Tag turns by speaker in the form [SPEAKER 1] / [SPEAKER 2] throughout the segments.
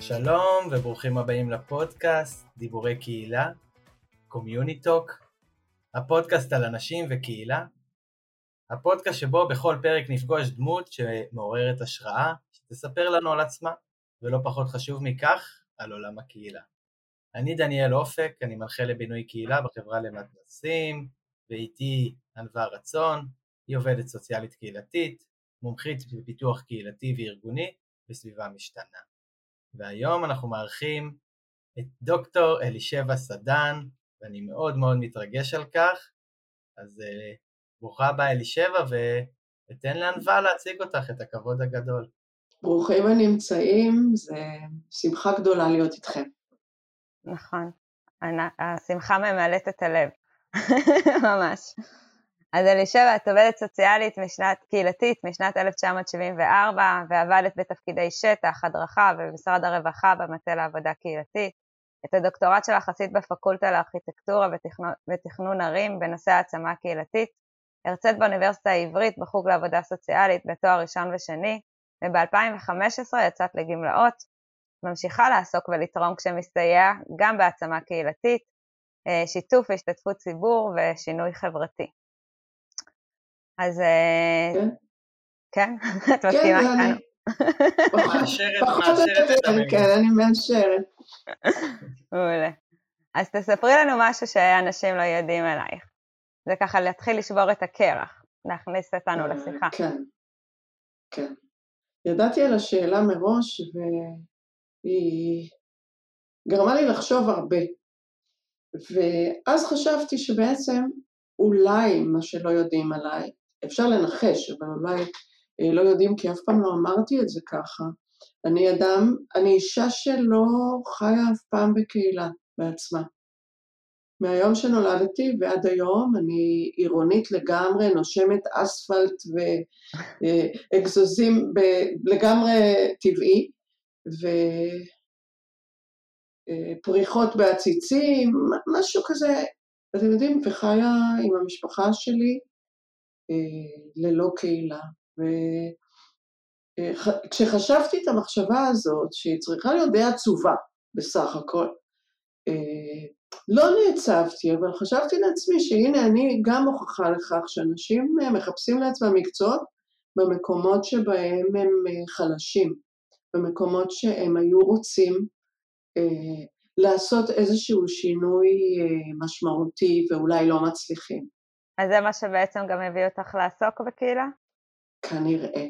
[SPEAKER 1] שלום וברוכים הבאים לפודקאסט דיבורי קהילה, CommuniTalk, הפודקאסט על אנשים וקהילה, הפודקאסט שבו בכל פרק נפגוש דמות שמעוררת השראה, שתספר לנו על עצמה, ולא פחות חשוב מכך, על עולם הקהילה. אני דניאל אופק, אני מנחה לבינוי קהילה בחברה למתנסים, ואיתי ענווה רצון, היא עובדת סוציאלית קהילתית, מומחית בפיתוח קהילתי וארגוני בסביבה משתנה. והיום אנחנו מארחים את דוקטור אלישבע סדן, ואני מאוד מאוד מתרגש על כך, אז uh, ברוכה הבאה אלישבע, ואתן לענווה להציג אותך, את הכבוד הגדול.
[SPEAKER 2] ברוכים הנמצאים, זה שמחה גדולה להיות איתכם.
[SPEAKER 3] נכון, השמחה ממלאת את הלב, ממש. אז אלישבע, את עובדת סוציאלית משנת, קהילתית משנת 1974, ועבדת בתפקידי שטח, הדרכה ובמשרד הרווחה במטה לעבודה קהילתית. את הדוקטורט שלך עשית בפקולטה לארכיטקטורה ותכנון, ערים בנושא העצמה קהילתית. הרצית באוניברסיטה העברית בחוג לעבודה סוציאלית בתואר ראשון ושני, וב-2015 יצאת לגמלאות. ממשיכה לעסוק ולתרום כשמסתייע גם בהעצמה קהילתית, אה, שיתוף והשתתפות ציבור ושינוי חברתי. אז אה, כן, כן? את מסכימה איתנו?
[SPEAKER 2] פחות או יותר, כן, אני מאשרת.
[SPEAKER 3] מעולה. אז תספרי לנו משהו שאנשים לא יודעים עלייך. זה ככה להתחיל לשבור את הקרח, להכניס אותנו אה, לשיחה.
[SPEAKER 2] כן, כן. ידעתי על השאלה מראש, והיא גרמה לי לחשוב הרבה. ואז חשבתי שבעצם אולי מה שלא יודעים עליי אפשר לנחש, אבל אולי אה, לא יודעים כי אף פעם לא אמרתי את זה ככה. אני אדם, אני אישה שלא חיה אף פעם בקהילה בעצמה. מהיום שנולדתי ועד היום אני עירונית לגמרי, נושמת אספלט ואגזוזים לגמרי טבעי, ופריחות בעציצים, משהו כזה, אתם יודעים, וחיה עם המשפחה שלי אה, ללא קהילה. וכשחשבתי אה, את המחשבה הזאת, שהיא צריכה להיות די עצובה בסך הכל, אה, לא נעצבתי, אבל חשבתי לעצמי שהנה אני גם מוכרחה לכך שאנשים מחפשים לעצמם מקצועות במקומות שבהם הם חלשים, במקומות שהם היו רוצים לעשות איזשהו שינוי משמעותי ואולי לא מצליחים.
[SPEAKER 3] אז זה מה שבעצם גם הביא אותך לעסוק בקהילה?
[SPEAKER 2] כנראה,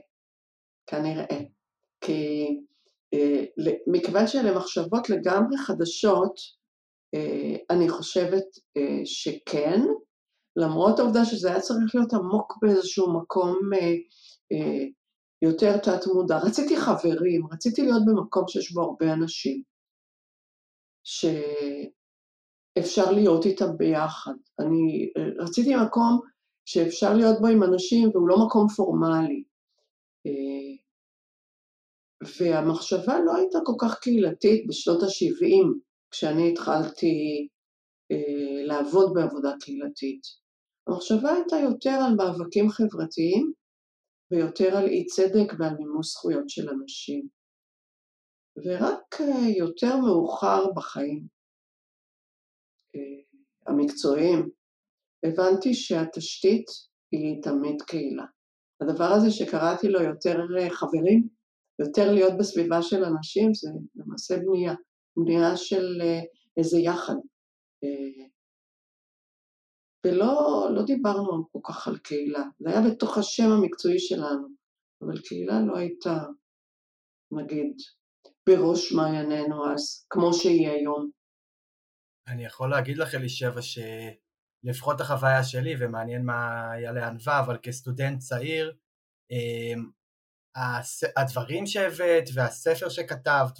[SPEAKER 2] כנראה. כי אה, מכיוון שאלה מחשבות לגמרי חדשות, אה, אני חושבת אה, שכן, למרות העובדה שזה היה צריך להיות עמוק באיזשהו מקום אה, אה, יותר תת-מודע. רציתי חברים, רציתי להיות במקום שיש בו הרבה אנשים. ש... אפשר להיות איתם ביחד. אני אה, רציתי מקום שאפשר להיות בו עם אנשים והוא לא מקום פורמלי. אה, והמחשבה לא הייתה כל כך קהילתית בשנות ה-70, כשאני התחלתי אה, לעבוד בעבודה קהילתית. המחשבה הייתה יותר על מאבקים חברתיים ויותר על אי צדק ועל מימוש זכויות של אנשים. ורק יותר מאוחר בחיים המקצועיים, הבנתי שהתשתית היא תמיד קהילה. הדבר הזה שקראתי לו יותר אה, חברים, יותר להיות בסביבה של אנשים, זה למעשה בנייה, בנייה של אה, איזה יחד. אה, ולא לא דיברנו כל כך על קהילה, זה היה בתוך השם המקצועי שלנו, אבל קהילה לא הייתה, נגיד, בראש מעיינינו אז, כמו שהיא היום.
[SPEAKER 1] אני יכול להגיד לך אלישבע שלפחות החוויה שלי, ומעניין מה היה לענווה, אבל כסטודנט צעיר, אמ, הדברים שהבאת והספר שכתבת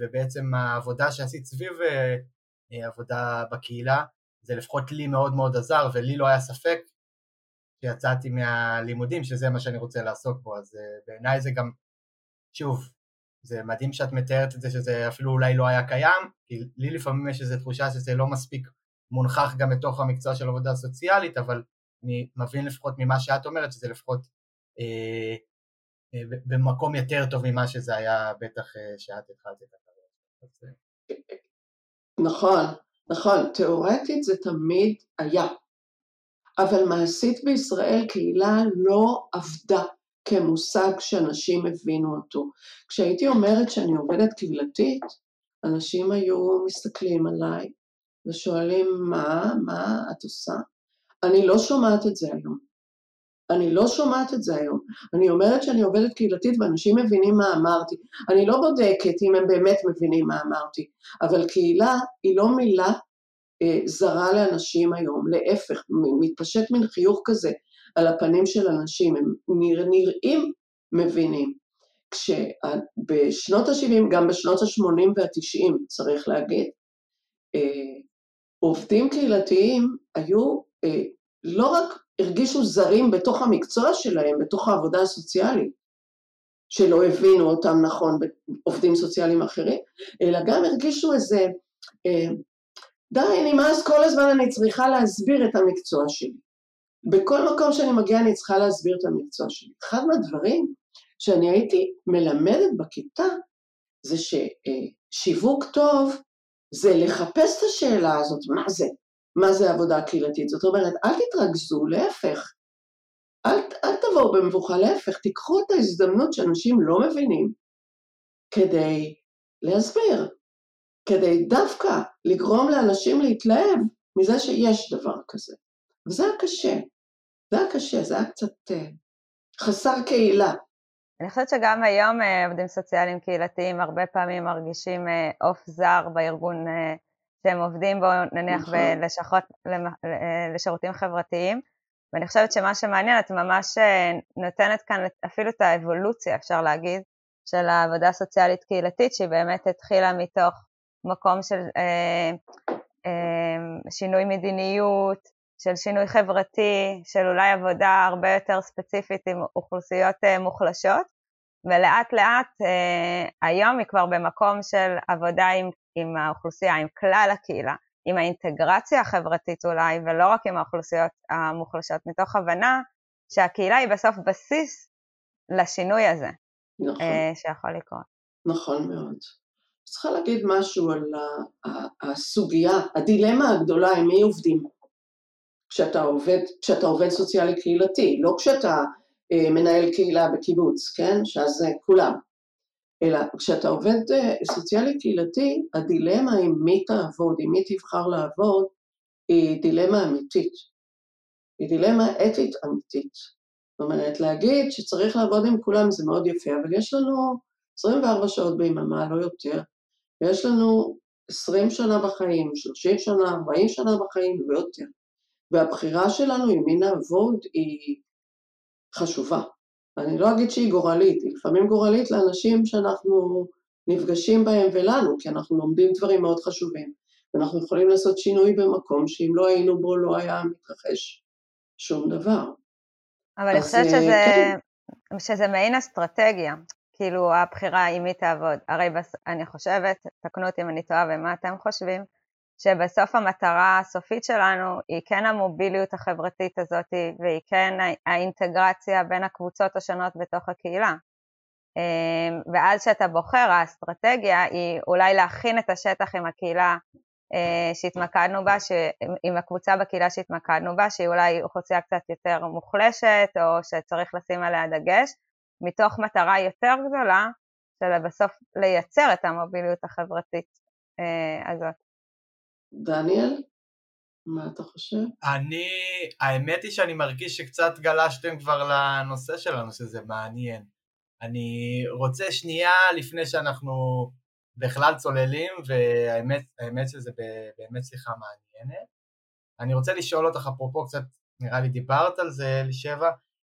[SPEAKER 1] ובעצם העבודה שעשית סביב אה, עבודה בקהילה, זה לפחות לי מאוד מאוד עזר ולי לא היה ספק שיצאתי מהלימודים שזה מה שאני רוצה לעסוק בו, אז אה, בעיניי זה גם, שוב, זה מדהים שאת מתארת את זה שזה אפילו אולי לא היה קיים, כי לי לפעמים יש איזו תחושה שזה לא מספיק מונחח גם בתוך המקצוע של עבודה סוציאלית, אבל אני מבין לפחות ממה שאת אומרת, שזה לפחות אה, אה, במקום יותר טוב ממה שזה היה בטח אה, שאת התחלת את הקריירה.
[SPEAKER 2] נכון, נכון, תיאורטית זה תמיד היה, אבל מעשית בישראל קהילה לא עבדה כמושג שאנשים הבינו אותו. כשהייתי אומרת שאני עובדת קהילתית, אנשים היו מסתכלים עליי ושואלים, מה, מה את עושה? אני לא שומעת את זה היום. אני לא שומעת את זה היום. אני אומרת שאני עובדת קהילתית ואנשים מבינים מה אמרתי. אני לא בודקת אם הם באמת מבינים מה אמרתי, אבל קהילה היא לא מילה אה, זרה לאנשים היום, להפך, מתפשט מין חיוך כזה על הפנים של אנשים, הם נרא, נראים מבינים. כשבשנות ה-70, גם בשנות ה-80 וה-90, צריך להגיד, אה, עובדים קהילתיים היו, אה, לא רק הרגישו זרים בתוך המקצוע שלהם, בתוך העבודה הסוציאלית, שלא הבינו אותם נכון בעובדים סוציאליים אחרים, אלא גם הרגישו איזה, אה, די, נמאס כל הזמן אני צריכה להסביר את המקצוע שלי. בכל מקום שאני מגיעה אני צריכה להסביר את המקצוע שלי. אחד מהדברים שאני הייתי מלמדת בכיתה, זה ששיווק טוב זה לחפש את השאלה הזאת, מה זה? מה זה עבודה קהילתית? זאת אומרת, אל תתרכזו, להפך. אל, אל תבואו במבוכה, להפך, תיקחו את ההזדמנות שאנשים לא מבינים כדי להסביר, כדי דווקא לגרום לאנשים להתלהב מזה שיש דבר כזה. וזה היה קשה, זה היה קשה, זה היה קצת uh, חסר קהילה.
[SPEAKER 3] אני חושבת שגם היום uh, עובדים סוציאליים קהילתיים הרבה פעמים מרגישים עוף זר בארגון שהם עובדים בו נניח נכון. בלשכות, לשירותים חברתיים, ואני חושבת שמה שמעניין, את ממש נותנת כאן אפילו את האבולוציה, אפשר להגיד, של העבודה הסוציאלית קהילתית, שהיא באמת התחילה מתוך מקום של אה, אה, שינוי מדיניות, של שינוי חברתי, של אולי עבודה הרבה יותר ספציפית עם אוכלוסיות אה, מוחלשות, ולאט לאט אה, היום היא כבר במקום של עבודה עם, עם האוכלוסייה, עם כלל הקהילה, עם האינטגרציה החברתית אולי, ולא רק עם האוכלוסיות המוחלשות, מתוך הבנה שהקהילה היא בסוף בסיס לשינוי הזה נכון. אה, שיכול לקרות.
[SPEAKER 2] נכון מאוד. צריכה להגיד משהו על הסוגיה, הדילמה הגדולה עם מי עובדים. כשאתה עובד, כשאתה עובד סוציאלי קהילתי, לא כשאתה אה, מנהל קהילה בקיבוץ, כן? שאז זה כולם. אלא כשאתה עובד אה, סוציאלי קהילתי, הדילמה עם מי תעבוד, עם מי תבחר לעבוד, היא דילמה אמיתית. היא דילמה אתית אמיתית. זאת אומרת, להגיד שצריך לעבוד עם כולם זה מאוד יפה, אבל יש לנו 24 שעות ביממה, לא יותר, ויש לנו 20 שנה בחיים, 30 שנה, 40 שנה בחיים, ויותר. והבחירה שלנו עם מי נעבוד היא חשובה. אני לא אגיד שהיא גורלית, היא לפעמים גורלית לאנשים שאנחנו נפגשים בהם ולנו, כי אנחנו לומדים דברים מאוד חשובים, ואנחנו יכולים לעשות שינוי במקום שאם לא היינו בו לא היה מתרחש שום דבר.
[SPEAKER 3] אבל אני חושבת שזה, כן. שזה מעין אסטרטגיה, כאילו הבחירה עם מי תעבוד. הרי בס... אני חושבת, תקנו אותי אם אני טועה ומה אתם חושבים, שבסוף המטרה הסופית שלנו היא כן המוביליות החברתית הזאת והיא כן האינטגרציה בין הקבוצות השונות בתוך הקהילה. אמ, ואז כשאתה בוחר, האסטרטגיה היא אולי להכין את השטח עם הקהילה אה, שהתמקדנו בה, ש... עם הקבוצה בקהילה שהתמקדנו בה, שהיא אולי אוכלוסייה קצת יותר מוחלשת או שצריך לשים עליה דגש, מתוך מטרה יותר גדולה של בסוף לייצר את המוביליות החברתית אה, הזאת.
[SPEAKER 2] דניאל, מה אתה חושב?
[SPEAKER 1] אני, האמת היא שאני מרגיש שקצת גלשתם כבר לנושא שלנו, שזה מעניין. אני רוצה שנייה לפני שאנחנו בכלל צוללים, והאמת שזה באמת שיחה מעניינת. אני רוצה לשאול אותך, אפרופו קצת, נראה לי דיברת על זה, אלישבע,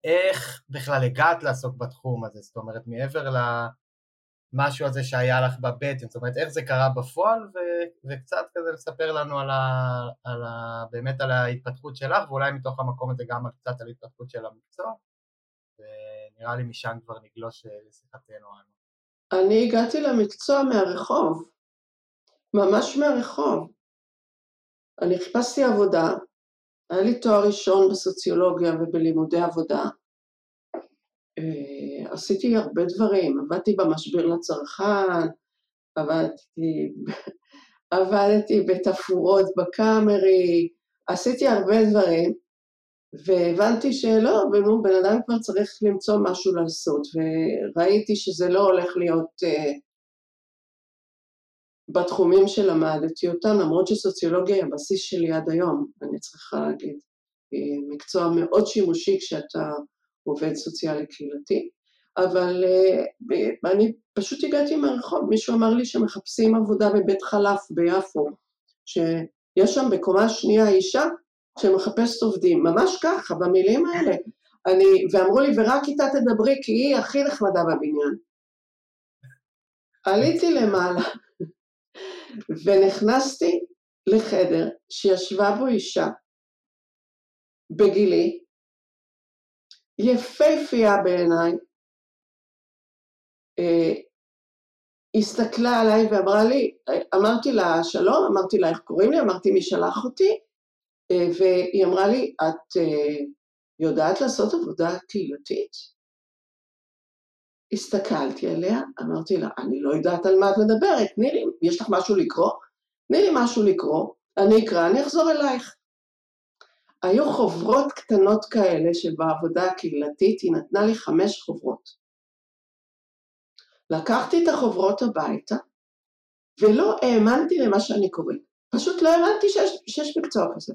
[SPEAKER 1] איך בכלל הגעת לעסוק בתחום הזה? זאת אומרת, מעבר ל... המשהו הזה שהיה לך בבטן, זאת אומרת איך זה קרה בפועל ו- וקצת כזה לספר לנו על ה- על ה- באמת על ההתפתחות שלך ואולי מתוך המקום הזה גם קצת על ההתפתחות של המקצוע ונראה לי משם כבר נגלוש אה, לשיחתנו אנו.
[SPEAKER 2] אני הגעתי למקצוע מהרחוב, ממש מהרחוב. אני חיפשתי עבודה, היה לי תואר ראשון בסוציולוגיה ובלימודי עבודה. עשיתי הרבה דברים, עבדתי במשבר לצרכן, עבדתי, עבדתי בתפאורות בקאמרי, עשיתי הרבה דברים, והבנתי שלא, ונו, בן אדם כבר צריך למצוא משהו לעשות, וראיתי שזה לא הולך להיות uh, בתחומים שלמדתי אותם, למרות שסוציולוגיה היא הבסיס שלי עד היום, אני צריכה להגיד. מקצוע מאוד שימושי כשאתה עובד סוציאלי קהילתי, אבל uh, אני פשוט הגעתי מהרחוב, מישהו אמר לי שמחפשים עבודה בבית חלף ביפו, שיש שם בקומה שנייה אישה שמחפשת עובדים, ממש ככה, במילים האלה. אני, ואמרו לי, ורק איתה תדברי, כי היא הכי נחמדה בבניין. עליתי למעלה, ונכנסתי לחדר שישבה בו אישה בגילי, יפהפייה בעיניי, אה, הסתכלה עליי ואמרה לי, אמרתי לה שלום, אמרתי לה איך קוראים לי, אמרתי מי שלח אותי, אה, והיא אמרה לי, את אה, יודעת לעשות עבודה קהילתית? הסתכלתי עליה, אמרתי לה, אני לא יודעת על מה את מדברת, תני לי, יש לך משהו לקרוא? תני לי משהו לקרוא, אני אקרא, אני אחזור אלייך. היו חוברות קטנות כאלה שבעבודה הקהילתית היא נתנה לי חמש חוברות. לקחתי את החוברות הביתה, ולא האמנתי למה שאני קוראת. פשוט לא האמנתי שיש, שיש מקצוע כזה.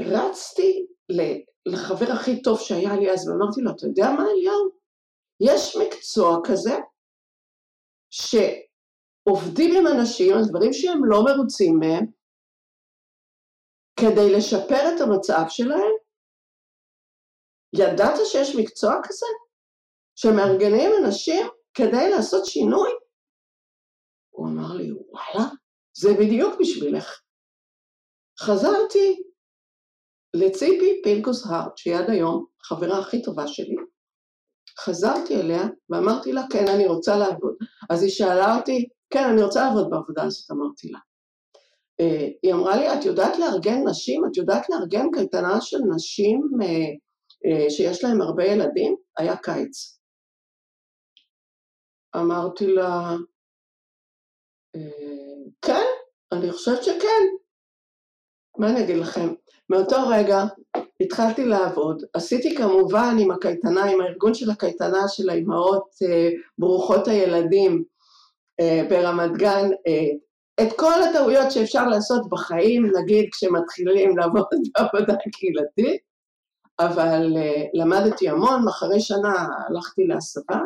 [SPEAKER 2] רצתי לחבר הכי טוב שהיה לי אז ואמרתי לו, אתה יודע מה אליהו? יש מקצוע כזה שעובדים עם אנשים על דברים שהם לא מרוצים מהם כדי לשפר את המצב שלהם? ידעת שיש מקצוע כזה? שמארגנים אנשים כדי לעשות שינוי? הוא אמר לי, וואלה, זה בדיוק בשבילך. חזרתי לציפי פינקוס הארט, שהיא עד היום החברה הכי טובה שלי, חזרתי אליה ואמרתי לה, כן, אני רוצה לעבוד. אז היא שאלה אותי, כן, אני רוצה לעבוד בעבודה הזאת, אמרתי לה. Uh, היא אמרה לי, את יודעת לארגן נשים? את יודעת לארגן קייטנה של נשים uh, uh, שיש להן הרבה ילדים? היה קיץ. אמרתי לה, כן, אני חושבת שכן. מה אני אגיד לכם? מאותו רגע התחלתי לעבוד, עשיתי כמובן עם הקייטנה, עם הארגון של הקייטנה של האימהות אה, ברוכות הילדים אה, ברמת גן, אה, את כל הטעויות שאפשר לעשות בחיים, נגיד כשמתחילים לעבוד בעבודה קהילתית, אבל אה, למדתי המון, אחרי שנה הלכתי להסבה,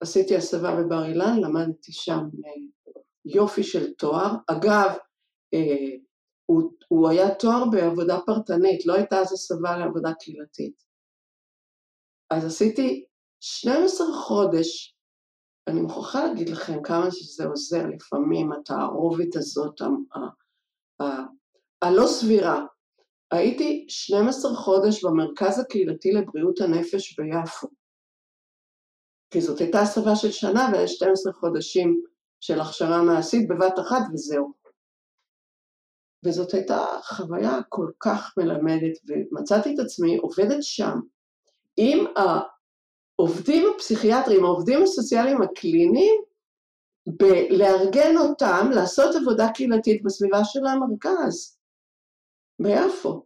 [SPEAKER 2] עשיתי הסבה בבר אילן, למדתי שם אה, יופי של תואר. אגב, אה, הוא, הוא היה תואר בעבודה פרטנית, לא הייתה אז הסבה לעבודה קהילתית. אז עשיתי 12 חודש, אני מוכרחה להגיד לכם כמה שזה עוזר לפעמים, התערובת הזאת, הלא סבירה. הייתי 12 חודש במרכז הקהילתי לבריאות הנפש ביפו. כי זאת הייתה הסבה של שנה והיה 12 חודשים של הכשרה מעשית בבת אחת וזהו. וזאת הייתה חוויה כל כך מלמדת, ומצאתי את עצמי עובדת שם עם העובדים הפסיכיאטריים, העובדים הסוציאליים הקליניים, בלארגן אותם לעשות עבודה קהילתית בסביבה של המרכז, ביפו.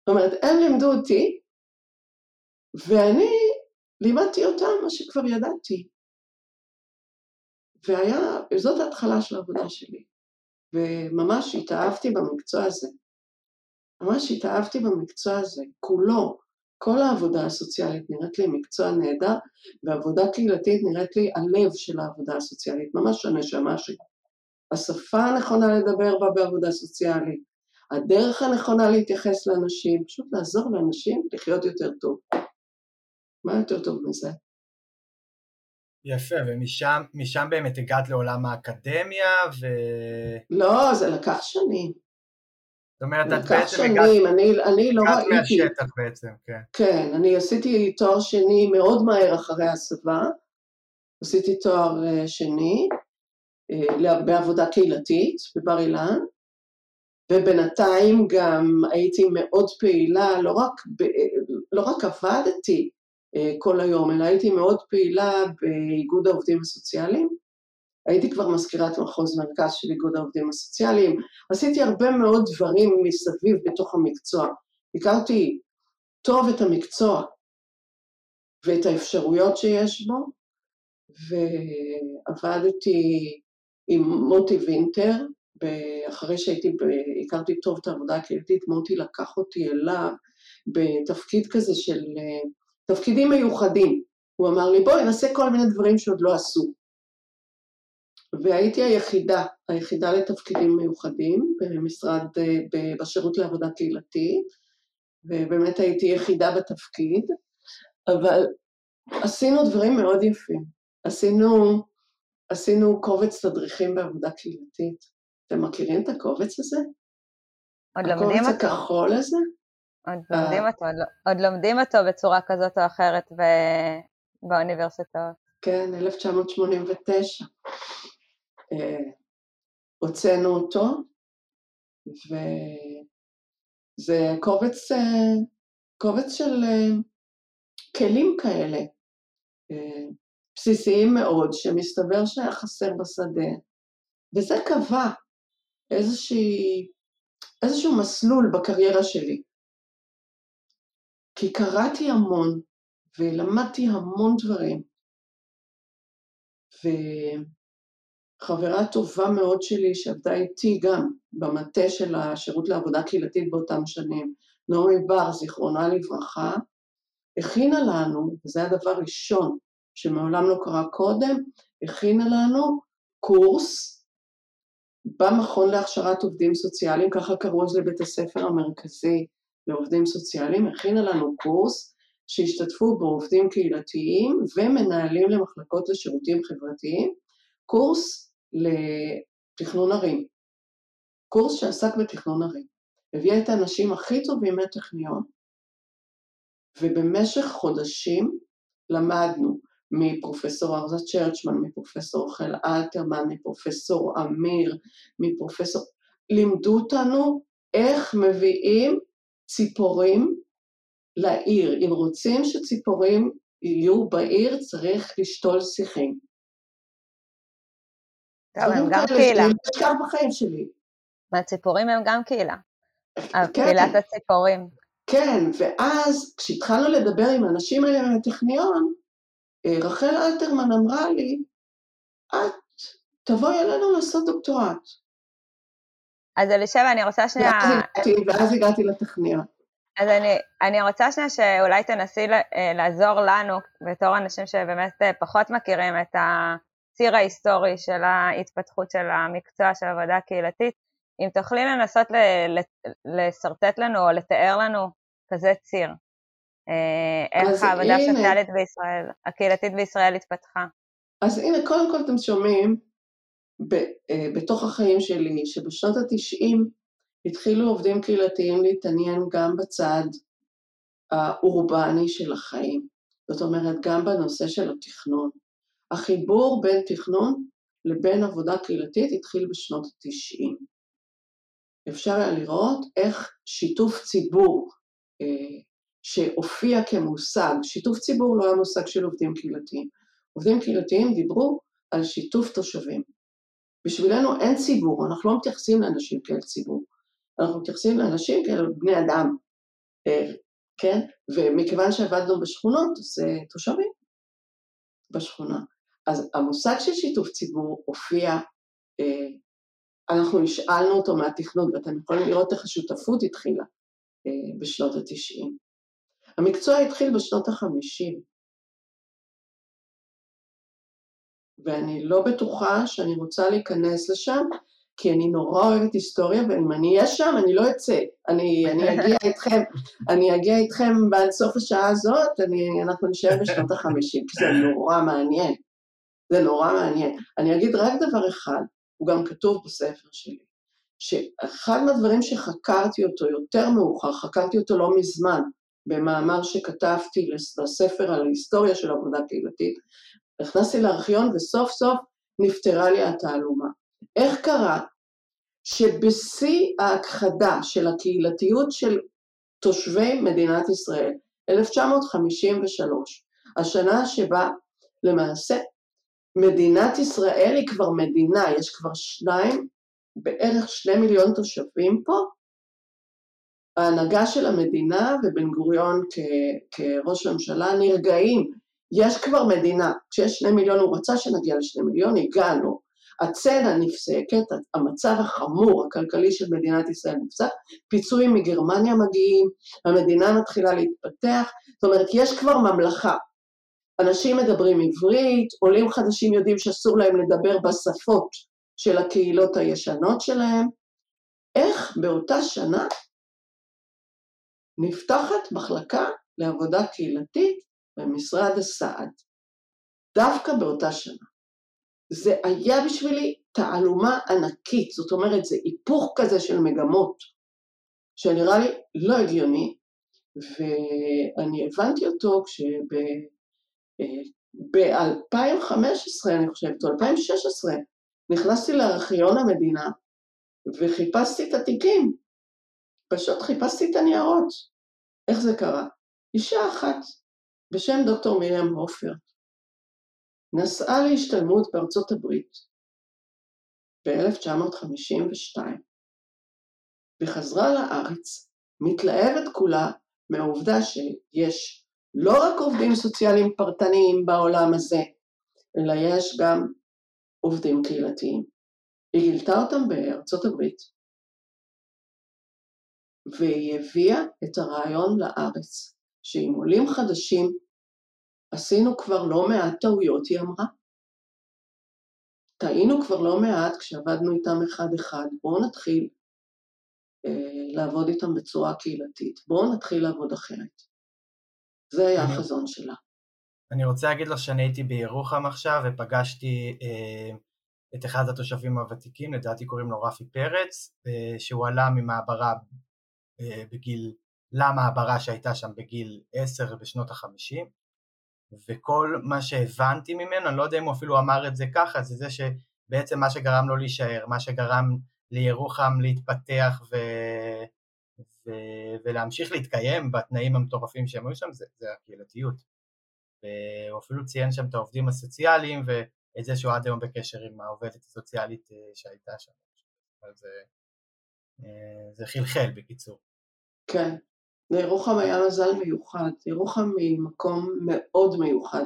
[SPEAKER 2] זאת אומרת, הם לימדו אותי, ואני לימדתי אותם מה שכבר ידעתי. וזאת ההתחלה של העבודה שלי. וממש התאהבתי במקצוע הזה. ממש התאהבתי במקצוע הזה, כולו. כל העבודה הסוציאלית נראית לי מקצוע נהדר, ועבודה קהילתית נראית לי הלב של העבודה הסוציאלית, ממש הנשמה שלי. השפה הנכונה לדבר בה בעבודה סוציאלית, הדרך הנכונה להתייחס לאנשים, פשוט לעזור לאנשים לחיות יותר טוב. מה יותר טוב מזה?
[SPEAKER 1] יפה, ומשם באמת הגעת לעולם האקדמיה ו...
[SPEAKER 2] לא, זה לקח שנים.
[SPEAKER 1] זאת אומרת, את
[SPEAKER 2] בעצם שנים, הגעת... אני, אני לא
[SPEAKER 1] ראיתי... הגעת מהשטח בעצם, כן.
[SPEAKER 2] כן, אני עשיתי תואר שני מאוד מהר אחרי הסבה. עשיתי תואר אה, שני אה, בעבודה קהילתית בבר אילן, ובינתיים גם הייתי מאוד פעילה, לא רק, ב, לא רק עבדתי כל היום, אלא הייתי מאוד פעילה באיגוד העובדים הסוציאליים. הייתי כבר מזכירת מחוז מרכז של איגוד העובדים הסוציאליים, עשיתי הרבה מאוד דברים מסביב בתוך המקצוע. הכרתי טוב את המקצוע ואת האפשרויות שיש בו, ועבדתי עם מוטי וינטר, אחרי שהייתי, הכרתי טוב את העבודה הקהילתית, מוטי לקח אותי אליו בתפקיד כזה של תפקידים מיוחדים. הוא אמר לי, בואי נעשה כל מיני דברים שעוד לא עשו. והייתי היחידה, היחידה לתפקידים מיוחדים במשרד, בשירות לעבודה קהילתית, ובאמת הייתי יחידה בתפקיד, אבל עשינו דברים מאוד יפים. עשינו, עשינו קובץ תדריכים בעבודה קהילתית. אתם מכירים את הקובץ הזה?
[SPEAKER 3] עוד לומדים אותו.
[SPEAKER 2] הקובץ הכחול הזה?
[SPEAKER 3] עוד לומדים אותו, עוד, עוד לומדים אותו בצורה כזאת או אחרת ב... באוניברסיטאות.
[SPEAKER 2] כן, 1989. אה, הוצאנו אותו, וזה קובץ, אה, קובץ של אה, כלים כאלה, בסיסיים מאוד, שמסתבר שהיה חסר בשדה, וזה קבע איזושהי, איזשהו מסלול בקריירה שלי. כי קראתי המון ולמדתי המון דברים, וחברה טובה מאוד שלי שעבדה איתי גם במטה של השירות לעבודה קהילתית באותם שנים, נעמי בר, זיכרונה לברכה, הכינה לנו, וזה הדבר ראשון שמעולם לא קרה קודם, הכינה לנו קורס במכון להכשרת עובדים סוציאליים, ככה קראו לזה בית הספר המרכזי לעובדים סוציאליים, הכינה לנו קורס שהשתתפו בו עובדים קהילתיים ומנהלים למחלקות לשירותים חברתיים, קורס לתכנון ערים, קורס שעסק בתכנון ערים. הביאה את האנשים הכי טובים מהטכניון, ובמשך חודשים למדנו מפרופסור ארזה צ'רצ'מן, מפרופסור רחל אלתרמן, מפרופסור אמיר, מפרופסור... לימדו אותנו איך מביאים ציפורים לעיר. אם רוצים שציפורים יהיו בעיר, צריך לשתול שיחים.
[SPEAKER 3] טוב, הם גם קהילה.
[SPEAKER 2] יש גם בחיים שלי.
[SPEAKER 3] והציפורים הם גם קהילה. כן. קהילת הציפורים.
[SPEAKER 2] כן, ואז כשהתחלנו לדבר עם האנשים האלה מהטכניון, אה, רחל אלתרמן אמרה לי, את תבואי אלינו לעשות דוקטורט.
[SPEAKER 3] אז אלישבע, אני רוצה שנייה...
[SPEAKER 2] ואז הגעתי, לטכניון.
[SPEAKER 3] אז אני, אני רוצה שנייה שאולי תנסי אה, לעזור לנו, בתור אנשים שבאמת אה, פחות מכירים את הציר ההיסטורי של ההתפתחות של המקצוע של עבודה קהילתית, אם תוכלי לנסות לשרטט לנו או לתאר לנו כזה ציר. אה, איך העבודה הסוציאלית בישראל, הקהילתית בישראל התפתחה.
[SPEAKER 2] אז הנה, קודם כל אתם שומעים בתוך החיים שלי, שבשנות ה-90 התחילו עובדים קהילתיים להתעניין גם בצד האורבני של החיים, זאת אומרת, גם בנושא של התכנון. החיבור בין תכנון לבין עבודה קהילתית התחיל בשנות ה-90. אפשר היה לראות איך שיתוף ציבור אה, שהופיע כמושג, שיתוף ציבור לא היה מושג של עובדים קהילתיים. עובדים קהילתיים דיברו על שיתוף תושבים. בשבילנו אין ציבור, אנחנו לא מתייחסים לאנשים כאל ציבור, אנחנו מתייחסים לאנשים כאל בני אדם, אה, כן? ומכיוון שעבדנו בשכונות, זה תושבים בשכונה. אז המושג של שיתוף ציבור הופיע, אה, אנחנו השאלנו אותו מהתכנון, ואתם יכולים לראות איך השותפות התחילה אה, בשנות ה-90. המקצוע התחיל בשנות ה-50, ואני לא בטוחה שאני רוצה להיכנס לשם, כי אני נורא אוהבת היסטוריה, ואם אני אהיה שם, אני לא אצא. אני, אני אגיע איתכם, אני אגיע איתכם בעד סוף השעה הזאת, אני, אנחנו נשאר בשנות ה-50, כי זה נורא מעניין. זה נורא מעניין. אני אגיד רק דבר אחד, הוא גם כתוב בספר שלי, שאחד מהדברים שחקרתי אותו יותר מאוחר, חקרתי אותו לא מזמן, במאמר שכתבתי לספר על היסטוריה של עבודה קהילתית, נכנסתי לארכיון וסוף סוף נפתרה לי התעלומה. איך קרה שבשיא ההכחדה של הקהילתיות של תושבי מדינת ישראל, 1953, השנה שבה למעשה מדינת ישראל היא כבר מדינה, יש כבר שניים, בערך שני מיליון תושבים פה, ההנהגה של המדינה ובן גוריון כ- כראש הממשלה נרגעים, יש כבר מדינה, כשיש שני מיליון הוא רצה שנגיע לשני מיליון, הגענו, הצנע נפסקת, המצב החמור הכלכלי של מדינת ישראל נפסק, פיצויים מגרמניה מגיעים, המדינה מתחילה להתפתח, זאת אומרת יש כבר ממלכה, אנשים מדברים עברית, עולים חדשים יודעים שאסור להם לדבר בשפות של הקהילות הישנות שלהם, איך באותה שנה נפתחת מחלקה לעבודה קהילתית במשרד הסעד, דווקא באותה שנה. זה היה בשבילי תעלומה ענקית, זאת אומרת, זה היפוך כזה של מגמות, שנראה לי לא הגיוני, ואני הבנתי אותו כשב-2015, אני חושבת, או 2016, נכנסתי לארכיון המדינה וחיפשתי את התיקים, פשוט חיפשתי את הניירות. איך זה קרה? אישה אחת בשם דוקטור מרים הופר. נסעה להשתלמות בארצות הברית ב-1952. וחזרה לארץ מתלהבת כולה מהעובדה שיש לא רק עובדים סוציאליים פרטניים בעולם הזה, אלא יש גם עובדים קהילתיים. היא גילתה אותם בארצות הברית, והיא הביאה את הרעיון לארץ, שעם עולים חדשים עשינו כבר לא מעט טעויות, היא אמרה. טעינו כבר לא מעט כשעבדנו איתם אחד-אחד, בואו נתחיל אה, לעבוד איתם בצורה קהילתית, בואו נתחיל לעבוד אחרת. זה היה אני, החזון שלה.
[SPEAKER 1] אני רוצה להגיד לך שאני הייתי בירוחם עכשיו ופגשתי אה, את אחד התושבים הוותיקים, לדעתי קוראים לו רפי פרץ, אה, שהוא עלה ממעברה אה, בגיל, למעברה שהייתה שם בגיל 10 בשנות החמישים, וכל מה שהבנתי ממנו, אני לא יודע אם הוא אפילו אמר את זה ככה, זה זה שבעצם מה שגרם לו להישאר, מה שגרם לירוחם להתפתח ו... ו... ולהמשיך להתקיים בתנאים המטורפים שהם היו שם, זה, זה הקהילתיות. והוא אפילו ציין שם את העובדים הסוציאליים ואת זה שהוא עד היום בקשר עם העובדת הסוציאלית אה, שהייתה שם. זה, אה, זה חלחל בקיצור.
[SPEAKER 2] כן, לירוחם היה מזל מיוחד, ירוחם היא מקום מאוד מיוחד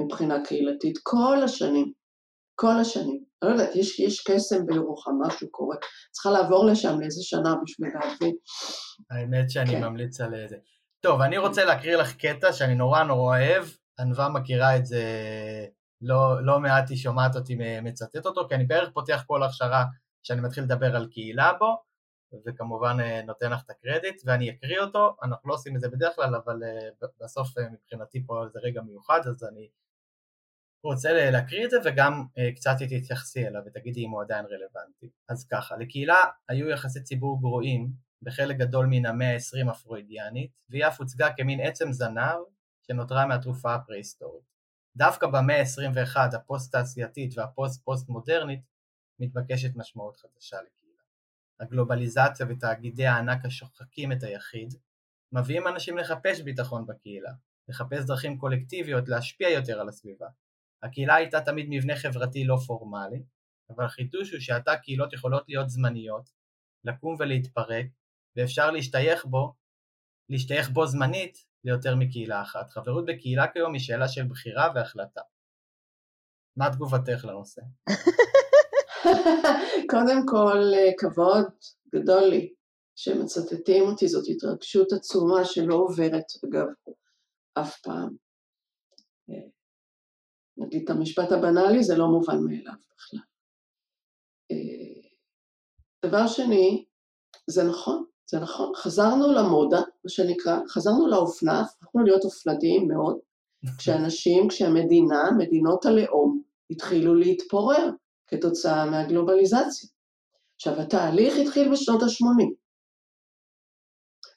[SPEAKER 2] מבחינה קהילתית, כל השנים, כל השנים. אני לא יודעת, יש, יש קסם בירוחם, משהו קורה. צריכה לעבור לשם לאיזה שנה בשביל להבין.
[SPEAKER 1] האמת שאני כן. ממליץ על זה. טוב, אני רוצה להקריא לך קטע שאני נורא נורא אוהב, ענווה מכירה את זה לא, לא מעט, היא שומעת אותי מצטט אותו, כי אני בערך פותח כל הכשרה שאני מתחיל לדבר על קהילה בו, וכמובן אה, נותן לך את הקרדיט, ואני אקריא אותו, אנחנו לא עושים את זה בדרך כלל, אבל אה, בסוף אה, מבחינתי פה זה רגע מיוחד, אז אני רוצה להקריא את זה וגם קצת תתייחסי אליו ותגידי אם הוא עדיין רלוונטי. אז ככה, לקהילה היו יחסי ציבור גרועים בחלק גדול מן המאה ה-20 הפרוידיאנית, והיא אף הוצגה כמין עצם זנב שנותרה מהתקופה הפרה-היסטורית. דווקא במאה ה-21 הפוסט-תעשייתית והפוסט-פוסט מודרנית מתבקשת משמעות חדשה לקהילה. הגלובליזציה ותאגידי הענק השוחקים את היחיד, מביאים אנשים לחפש ביטחון בקהילה, לחפש דרכים קולקטיביות להשפיע יותר על הסביבה. הקהילה הייתה תמיד מבנה חברתי לא פורמלי, אבל החידוש הוא שעתה קהילות יכולות להיות זמניות, לקום ולהתפרק, ואפשר להשתייך בו, להשתייך בו זמנית ליותר מקהילה אחת. חברות בקהילה כיום היא שאלה של בחירה והחלטה. מה תגובתך לנושא?
[SPEAKER 2] קודם כל, אה, כבוד גדול לי שמצטטים אותי, זאת התרגשות עצומה שלא עוברת, אגב, אף פעם. אה, נגיד את המשפט הבנאלי, זה לא מובן מאליו בכלל. אה, דבר שני, זה נכון, זה נכון, חזרנו למודה, מה שנקרא, חזרנו לאופנה, הפכנו להיות אופנתיים מאוד, כשאנשים, כשהמדינה, מדינות הלאום, התחילו להתפורר. כתוצאה מהגלובליזציה. עכשיו, התהליך התחיל בשנות ה-80.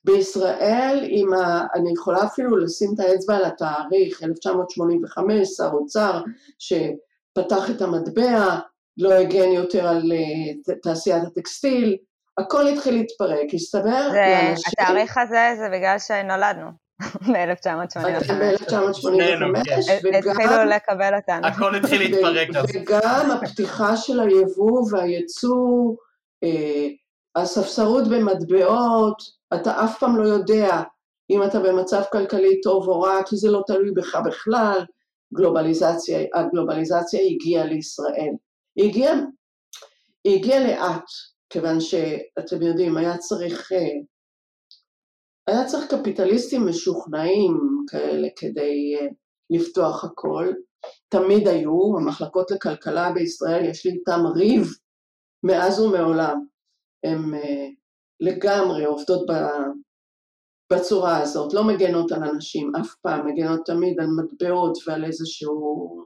[SPEAKER 2] בישראל, עם ה... אני יכולה אפילו לשים את האצבע על התאריך, 1985, שר אוצר שפתח את המטבע, לא הגן יותר על uh, תעשיית הטקסטיל, הכל התחיל להתפרק, הסתבר
[SPEAKER 3] לאנשים... התאריך הזה זה בגלל שנולדנו. ב-1985.
[SPEAKER 2] ב-1985,
[SPEAKER 3] התחילו לקבל אותנו.
[SPEAKER 1] הכל התחיל להתפרק.
[SPEAKER 2] וגם הפתיחה של היבוא והייצוא, אה, הספסרות במטבעות, אתה אף פעם לא יודע אם אתה במצב כלכלי טוב או רע, כי זה לא תלוי בך בכלל. גלובליזציה, הגלובליזציה הגיעה לישראל. היא הגיעה, היא הגיעה לאט, כיוון שאתם יודעים, היה צריך, אה, היה צריך קפיטליסטים משוכנעים כאלה כדי אה, לפתוח הכל. תמיד היו, המחלקות לכלכלה בישראל, יש לי איתם ריב מאז ומעולם. הן אה, לגמרי עובדות בצורה הזאת, לא מגנות על אנשים אף פעם, מגנות תמיד על מטבעות ועל איזשהו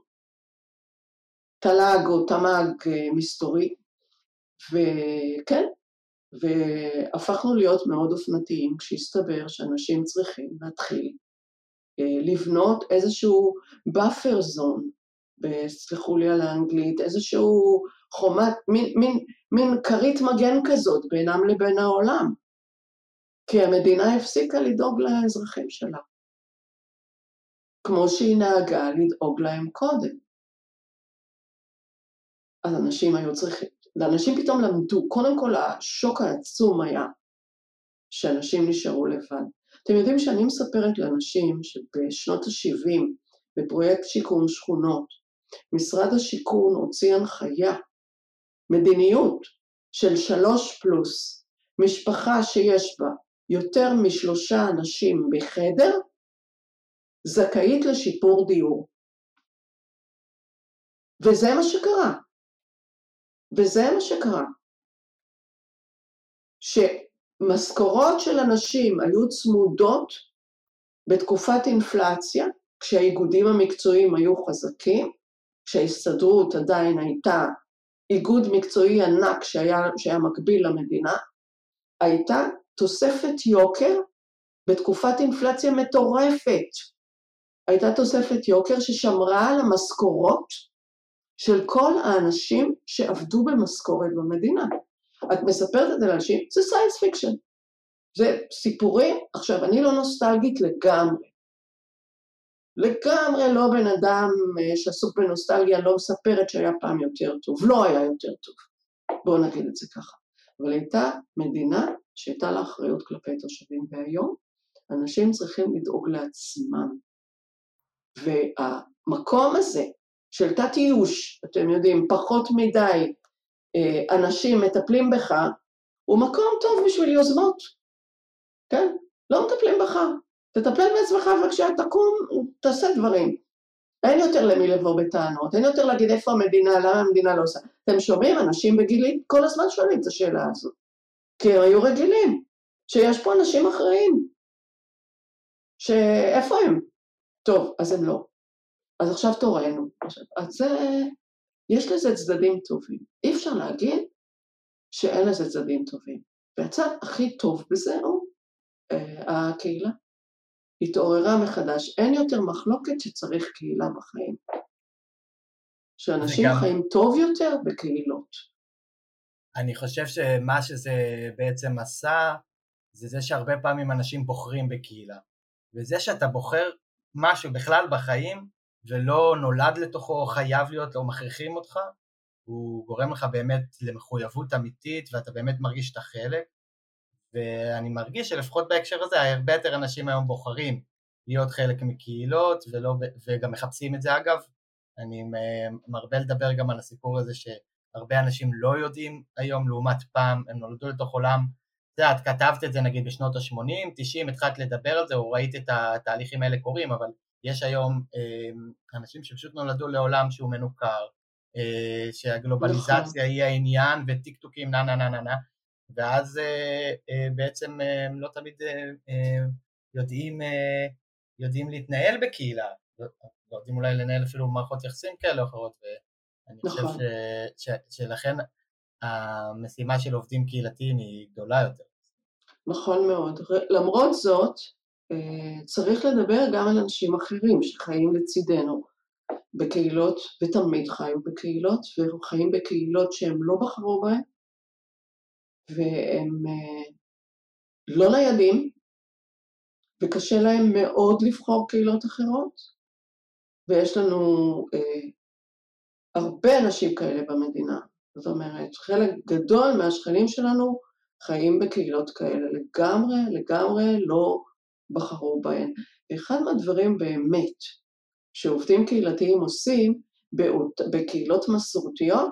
[SPEAKER 2] תל"ג או תמ"ג מסתורי. וכן, והפכנו להיות מאוד אופנתיים כשהסתבר שאנשים צריכים להתחיל אה, לבנות איזשהו buffer zone, סלחו לי על האנגלית, איזשהו חומת, מין, כרית מגן כזאת בינם לבין העולם, כי המדינה הפסיקה לדאוג לאזרחים שלה, כמו שהיא נהגה לדאוג להם קודם. אז אנשים היו צריכים, ואנשים פתאום למדו, קודם כל השוק העצום היה שאנשים נשארו לבד. אתם יודעים שאני מספרת לאנשים שבשנות ה-70, בפרויקט שיקום שכונות, משרד השיכון הוציא הנחיה, מדיניות של שלוש פלוס, משפחה שיש בה יותר משלושה אנשים בחדר, זכאית לשיפור דיור. וזה מה שקרה. וזה מה שקרה. שמשכורות של אנשים היו צמודות בתקופת אינפלציה, כשהאיגודים המקצועיים היו חזקים, כשההסתדרות עדיין הייתה איגוד מקצועי ענק שהיה, שהיה מקביל למדינה, הייתה תוספת יוקר בתקופת אינפלציה מטורפת. הייתה תוספת יוקר ששמרה על המשכורות של כל האנשים שעבדו במשכורת במדינה. את מספרת את זה לאנשים, זה science fiction. זה סיפורים, עכשיו אני לא נוסטלגית לגמרי. לגמרי לא בן אדם אה, שעסוק בנוסטלגיה, לא מספרת שהיה פעם יותר טוב, לא היה יותר טוב. בואו נגיד את זה ככה. אבל הייתה מדינה שהייתה לה אחריות כלפי תושבים, והיום אנשים צריכים לדאוג לעצמם. והמקום הזה של תת-איוש, אתם יודעים, פחות מדי אה, אנשים מטפלים בך, הוא מקום טוב בשביל יוזמות, כן? לא מטפלים בך. תטפל בעצמך בבקשה, תקום, תעשה דברים. אין יותר למי לבוא בטענות, אין יותר להגיד איפה המדינה, למה המדינה לא עושה. אתם שומעים, אנשים בגילי כל הזמן שואלים את השאלה הזאת. כי הם היו רגילים, שיש פה אנשים אחראים, שאיפה הם? טוב, אז הם לא. אז עכשיו תורנו. אז זה, יש לזה צדדים טובים. אי אפשר להגיד שאין לזה צדדים טובים. והצד הכי טוב בזה הוא אה, הקהילה. התעוררה מחדש. אין יותר מחלוקת שצריך קהילה בחיים. שאנשים גם... חיים טוב יותר בקהילות.
[SPEAKER 1] אני חושב שמה שזה בעצם עשה, זה זה שהרבה פעמים אנשים בוחרים בקהילה. וזה שאתה בוחר משהו בכלל בחיים, ולא נולד לתוכו, חייב להיות, לא מכריחים אותך, הוא גורם לך באמת למחויבות אמיתית ואתה באמת מרגיש את החלק. ואני מרגיש שלפחות בהקשר הזה הרבה יותר אנשים היום בוחרים להיות חלק מקהילות ולא, וגם מחפשים את זה. אגב, אני מרבה לדבר גם על הסיפור הזה שהרבה אנשים לא יודעים היום לעומת פעם, הם נולדו לתוך עולם, את יודעת, כתבת את זה נגיד בשנות ה-80, 90, התחלת לדבר על זה או ראית את התהליכים האלה קורים, אבל יש היום אה, אנשים שפשוט נולדו לעולם שהוא מנוכר, אה, שהגלובליזציה נכון. היא העניין וטיק טוקים נה נה נה נה נה, ואז אה, בעצם הם לא תמיד יודעים, יודעים להתנהל בקהילה, לא, יודעים אולי לנהל אפילו מערכות יחסים כאלה או אחרות, ואני נכון. חושב ש, ש, שלכן המשימה של עובדים קהילתיים היא גדולה יותר.
[SPEAKER 2] נכון מאוד. למרות זאת, אה, צריך לדבר גם על אנשים אחרים שחיים לצידנו. בקהילות, ותמיד חיו בקהילות, וחיים בקהילות שהם לא בחרו בהן, והם אה, לא ניידים, וקשה להם מאוד לבחור קהילות אחרות, ויש לנו אה, הרבה אנשים כאלה במדינה. זאת אומרת, חלק גדול מהשכנים שלנו חיים בקהילות כאלה, לגמרי, לגמרי לא בחרו בהן. ואחד מהדברים באמת שעובדים קהילתיים עושים באות, בקהילות מסורתיות,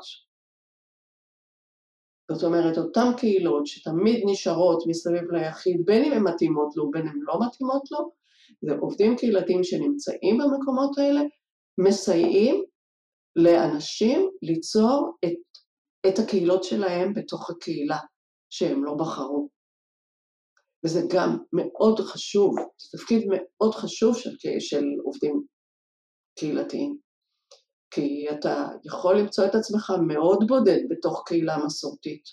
[SPEAKER 2] זאת אומרת, אותן קהילות שתמיד נשארות מסביב ליחיד, בין אם הן מתאימות לו ובין אם לא מתאימות לו, זה עובדים קהילתיים שנמצאים במקומות האלה, מסייעים לאנשים ליצור את, את הקהילות שלהם בתוך הקהילה שהם לא בחרו. וזה גם מאוד חשוב, זה תפקיד מאוד חשוב של, של עובדים קהילתיים. כי אתה יכול למצוא את עצמך מאוד בודד בתוך קהילה מסורתית.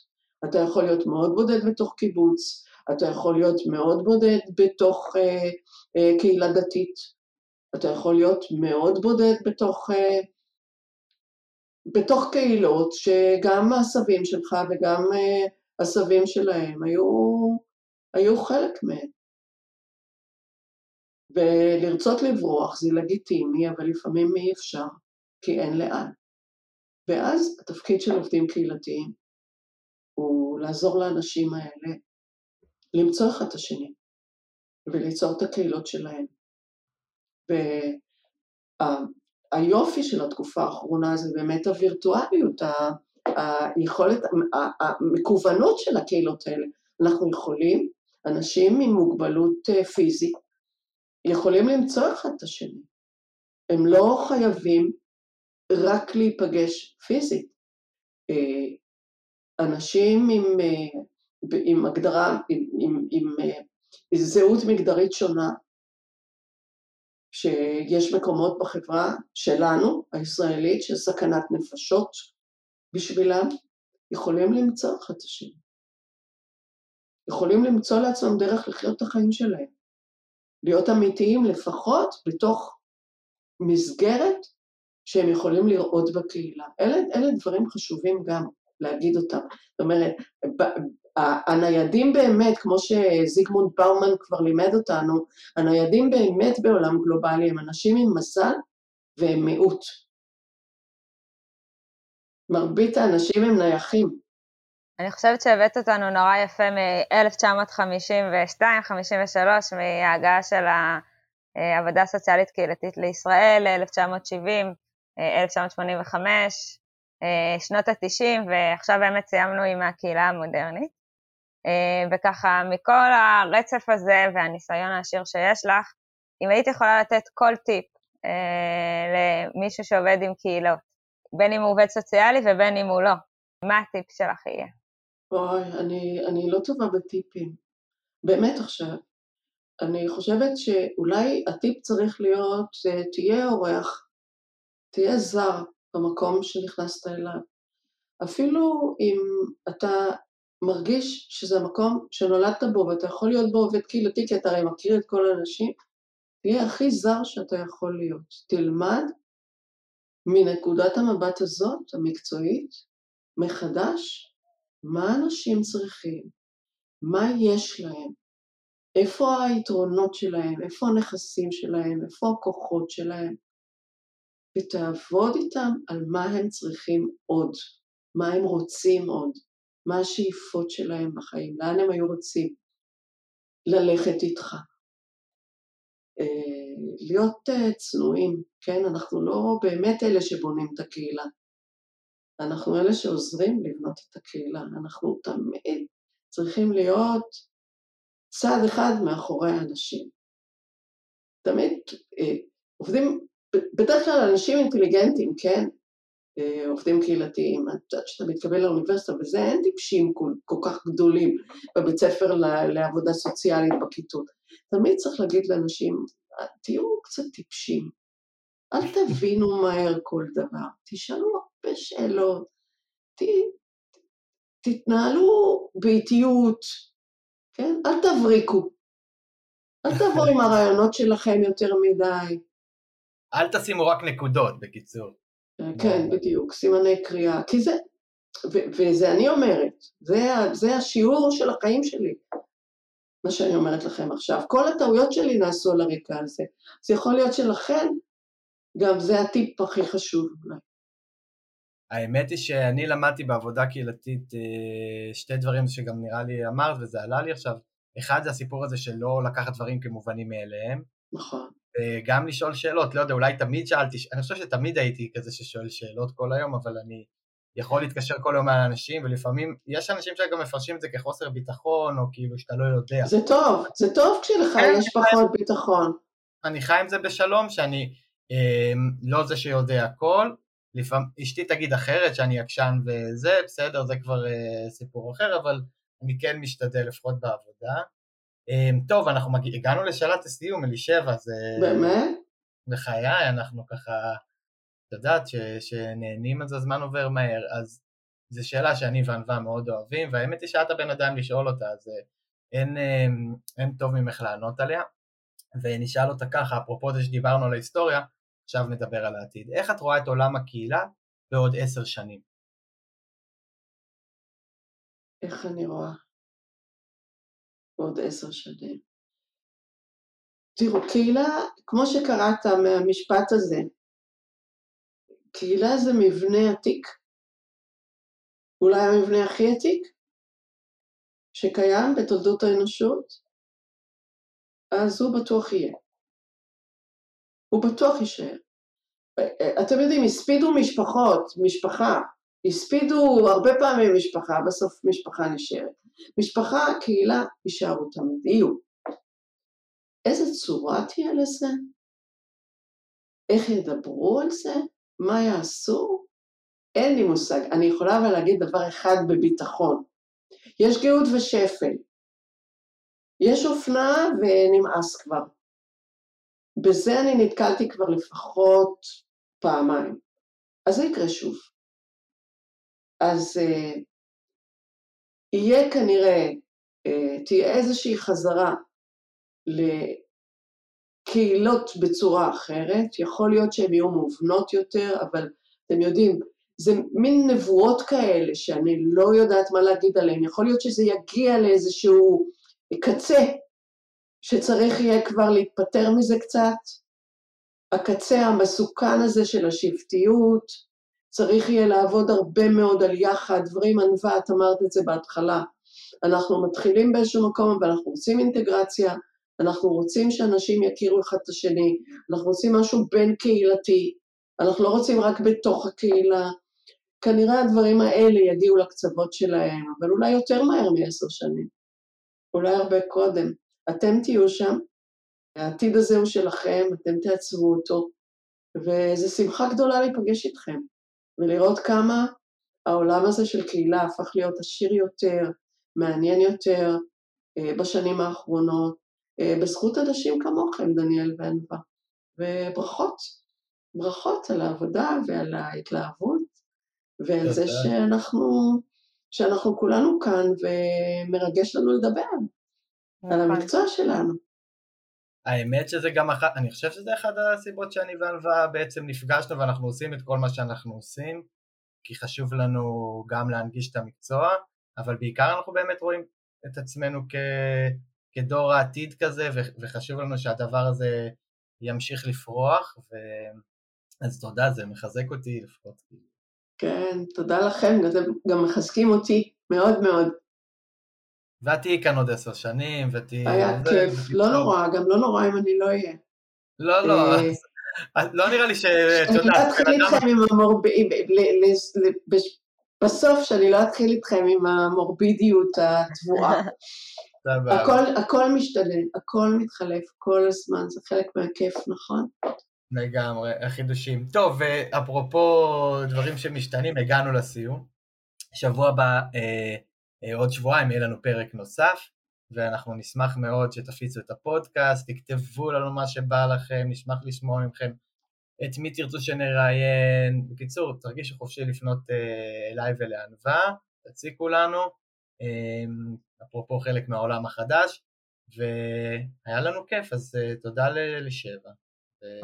[SPEAKER 2] אתה יכול להיות מאוד בודד בתוך קיבוץ, אתה יכול להיות מאוד בודד בתוך אה, אה, קהילה דתית, אתה יכול להיות מאוד בודד בתוך, אה, בתוך קהילות שגם הסבים שלך וגם אה, הסבים שלהם היו, היו חלק מהם. ולרצות לברוח זה לגיטימי, אבל לפעמים אי אפשר, כי אין לאן. ואז התפקיד של עובדים קהילתיים הוא לעזור לאנשים האלה למצוא אחד את השני וליצור את הקהילות שלהם. והיופי של התקופה האחרונה זה באמת הווירטואליות, היכולת, המקוונות של הקהילות האלה. אנחנו יכולים, אנשים עם מוגבלות אה, פיזית, יכולים למצוא אחד את השני. הם לא חייבים רק להיפגש פיזית. אה, אנשים עם, אה, עם הגדרה, עם, עם, עם, זהות מגדרית שונה, שיש מקומות בחברה שלנו, הישראלית, של סכנת נפשות בשבילם, יכולים למצוא אחד את השני. יכולים למצוא לעצמם דרך לחיות את החיים שלהם. להיות אמיתיים לפחות בתוך מסגרת שהם יכולים לראות בקהילה. אלה, אלה דברים חשובים גם להגיד אותם. זאת אומרת, הניידים באמת, כמו שזיגמונד באומן כבר לימד אותנו, הניידים באמת בעולם גלובלי הם אנשים עם מזל והם מיעוט. מרבית האנשים הם נייחים.
[SPEAKER 3] אני חושבת שהבאת אותנו נורא יפה מ-1952-53, מההגעה של העבודה הסוציאלית קהילתית לישראל, 1970, 1985, שנות ה-90, ועכשיו באמת סיימנו עם הקהילה המודרנית. וככה, מכל הרצף הזה והניסיון העשיר שיש לך, אם היית יכולה לתת כל טיפ למישהו שעובד עם קהילות, בין אם הוא עובד סוציאלי ובין אם הוא לא, מה הטיפ שלך יהיה?
[SPEAKER 2] אוי, אני, אני לא טובה בטיפים. באמת עכשיו. אני חושבת שאולי הטיפ צריך להיות, אה, תהיה אורח, תהיה זר במקום שנכנסת אליו. אפילו אם אתה מרגיש שזה המקום שנולדת בו ואתה יכול להיות בו עובד קהילתי, כי אתה הרי מכיר את כל האנשים, תהיה הכי זר שאתה יכול להיות. תלמד מנקודת המבט הזאת, המקצועית, מחדש, מה אנשים צריכים, מה יש להם, איפה היתרונות שלהם, איפה הנכסים שלהם, איפה הכוחות שלהם, ותעבוד איתם על מה הם צריכים עוד, מה הם רוצים עוד, מה השאיפות שלהם בחיים, לאן הם היו רוצים ללכת איתך. אה, להיות אה, צנועים, כן? אנחנו לא באמת אלה שבונים את הקהילה. אנחנו אלה שעוזרים לבנות את הקהילה. אנחנו תמיד צריכים להיות צעד אחד מאחורי האנשים. תמיד אה, עובדים, בדרך כלל אנשים אינטליגנטים, כן? אה, עובדים קהילתיים, כשאתה מתקבל לאוניברסיטה וזה, אין טיפשים כל, כל כך גדולים בבית ספר לעבודה סוציאלית בכיתות. תמיד צריך להגיד לאנשים, תהיו קצת טיפשים, אל תבינו מהר כל דבר, תשאלו הרבה שאלות, ת, תתנהלו באיטיות, כן? אל תבריקו, אל תבואו עם הרעיונות שלכם יותר מדי,
[SPEAKER 1] אל תשימו רק נקודות, בקיצור.
[SPEAKER 2] כן, בדיוק, סימני קריאה, כי זה, ו- וזה אני אומרת, זה, זה השיעור של החיים שלי, מה שאני אומרת לכם עכשיו. כל הטעויות שלי נעשו על הרקע הזה. אז יכול להיות שלכן, גם זה הטיפ הכי חשוב אולי.
[SPEAKER 1] האמת היא שאני למדתי בעבודה קהילתית אה, שתי דברים שגם נראה לי אמרת וזה עלה לי עכשיו. אחד זה הסיפור הזה של לא לקחת דברים כמובנים מאליהם.
[SPEAKER 2] נכון.
[SPEAKER 1] וגם לשאול שאלות, לא יודע, אולי תמיד שאלתי, אני חושב שתמיד הייתי כזה ששואל שאלות כל היום, אבל אני יכול להתקשר כל היום על אנשים, ולפעמים יש אנשים שגם מפרשים את זה כחוסר ביטחון, או כאילו שאתה לא יודע.
[SPEAKER 2] זה טוב, זה טוב כשלך כן, יש פחות ביטחון.
[SPEAKER 1] אני חי עם זה בשלום, שאני אה, לא זה שיודע הכל, לפעמים, אשתי תגיד אחרת, שאני עקשן וזה, בסדר, זה כבר אה, סיפור אחר, אבל אני כן משתדל לפחות בעבודה. אה, טוב, אנחנו מגיע, הגענו לשאלת הסיום, אלישבע, זה...
[SPEAKER 2] באמת?
[SPEAKER 1] בחיי, אנחנו ככה, את יודעת, ש, שנהנים אז הזמן עובר מהר, אז זו שאלה שאני וענווה מאוד אוהבים, והאמת היא שאת הבן אדם לשאול אותה, אז אה, אין, אה, אין טוב ממך לענות עליה. ונשאל אותה ככה, אפרופו זה שדיברנו על ההיסטוריה, עכשיו נדבר על העתיד. איך את רואה את עולם הקהילה בעוד עשר שנים?
[SPEAKER 2] איך אני רואה? בעוד עשר שנים. תראו, קהילה, כמו שקראת מהמשפט הזה, קהילה זה מבנה עתיק. אולי המבנה הכי עתיק שקיים בתולדות האנושות, אז הוא בטוח יהיה. הוא בטוח יישאר. אתם יודעים, הספידו משפחות, משפחה, הספידו הרבה פעמים משפחה, בסוף משפחה נשארת. משפחה, קהילה, יישארו תמיד, יהיו. איזה צורה תהיה לזה? איך ידברו על זה? מה יעשו? אין לי מושג. אני יכולה אבל להגיד דבר אחד בביטחון. יש גאות ושפל. יש אופנה ונמאס כבר. בזה אני נתקלתי כבר לפחות פעמיים. אז זה יקרה שוב. אז אה, יהיה כנראה, אה, תהיה איזושהי חזרה לקהילות בצורה אחרת, יכול להיות שהן יהיו מובנות יותר, אבל אתם יודעים, זה מין נבואות כאלה שאני לא יודעת מה להגיד עליהן, יכול להיות שזה יגיע לאיזשהו קצה שצריך יהיה כבר להיפטר מזה קצת. הקצה המסוכן הזה של השבטיות, צריך יהיה לעבוד הרבה מאוד על יחד, דברים ענווה, את אמרת את זה בהתחלה. אנחנו מתחילים באיזשהו מקום, אבל אנחנו רוצים אינטגרציה, אנחנו רוצים שאנשים יכירו אחד את השני, אנחנו רוצים משהו בין קהילתי, אנחנו לא רוצים רק בתוך הקהילה. כנראה הדברים האלה יגיעו לקצוות שלהם, אבל אולי יותר מהר מעשר שנים, אולי הרבה קודם. אתם תהיו שם, העתיד הזה הוא שלכם, אתם תעצבו אותו, וזו שמחה גדולה להיפגש איתכם, ולראות כמה העולם הזה של קהילה הפך להיות עשיר יותר, מעניין יותר אה, בשנים האחרונות, אה, בזכות אנשים כמוכם, דניאל וענווה. וברכות, ברכות על העבודה ועל ההתלהבות, ועל זה שאנחנו, שאנחנו כולנו כאן ומרגש לנו לדבר. על נכון. המקצוע שלנו.
[SPEAKER 1] האמת שזה גם אחת, אני חושב שזה אחת הסיבות שאני וענווה בעצם נפגשנו ואנחנו עושים את כל מה שאנחנו עושים, כי חשוב לנו גם להנגיש את המקצוע, אבל בעיקר אנחנו באמת רואים את עצמנו כ... כדור העתיד כזה, ו... וחשוב לנו שהדבר הזה ימשיך לפרוח, ו... אז תודה, זה מחזק אותי לפחות.
[SPEAKER 2] כן, תודה לכם, אתם גם מחזקים אותי מאוד מאוד.
[SPEAKER 1] ואת תהיי כאן עוד עשר שנים, ותהיי...
[SPEAKER 2] היה כיף, לא נורא, גם לא נורא אם אני לא אהיה.
[SPEAKER 1] לא, לא, אה, לא נראה לי ש...
[SPEAKER 2] אני לא אתחיל איתכם עם המורבידיות, בסוף שאני לא אתחיל איתכם עם המורבידיות התבואה. הכל משתנה, הכל מתחלף כל הזמן, זה חלק מהכיף, נכון?
[SPEAKER 1] לגמרי, החידושים. טוב, ואפרופו דברים שמשתנים, הגענו לסיום. שבוע הבא אה, אה, עוד שבועיים יהיה לנו פרק נוסף, ואנחנו נשמח מאוד שתפיצו את הפודקאסט, תכתבו לנו מה שבא לכם, נשמח לשמוע מכם את מי תרצו שנראיין. בקיצור, תרגישו חופשי לפנות אה, אליי ולענווה, תציקו לנו, אה, אפרופו חלק מהעולם החדש, והיה לנו כיף, אז תודה לשבע.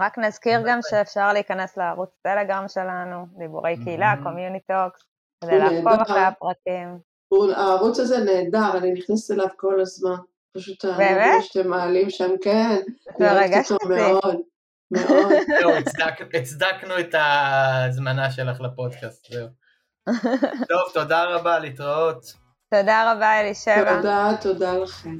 [SPEAKER 3] רק נזכיר גם שאפשר להיכנס לערוץ טלגרם שלנו, דיבורי קהילה, Communi Talks, כדי לעקוב אחרי הפרטים.
[SPEAKER 2] הערוץ הזה נהדר, אני נכנסת אליו כל הזמן. פשוט
[SPEAKER 3] באמת?
[SPEAKER 2] שאתם מעלים שם, כן.
[SPEAKER 3] זה מרגש אותי.
[SPEAKER 2] מאוד, מאוד.
[SPEAKER 1] זהו, הצדקנו את ההזמנה שלך לפודקאסט, זהו. טוב, תודה רבה, להתראות.
[SPEAKER 3] תודה רבה, אלישבע.
[SPEAKER 2] תודה, תודה לכם.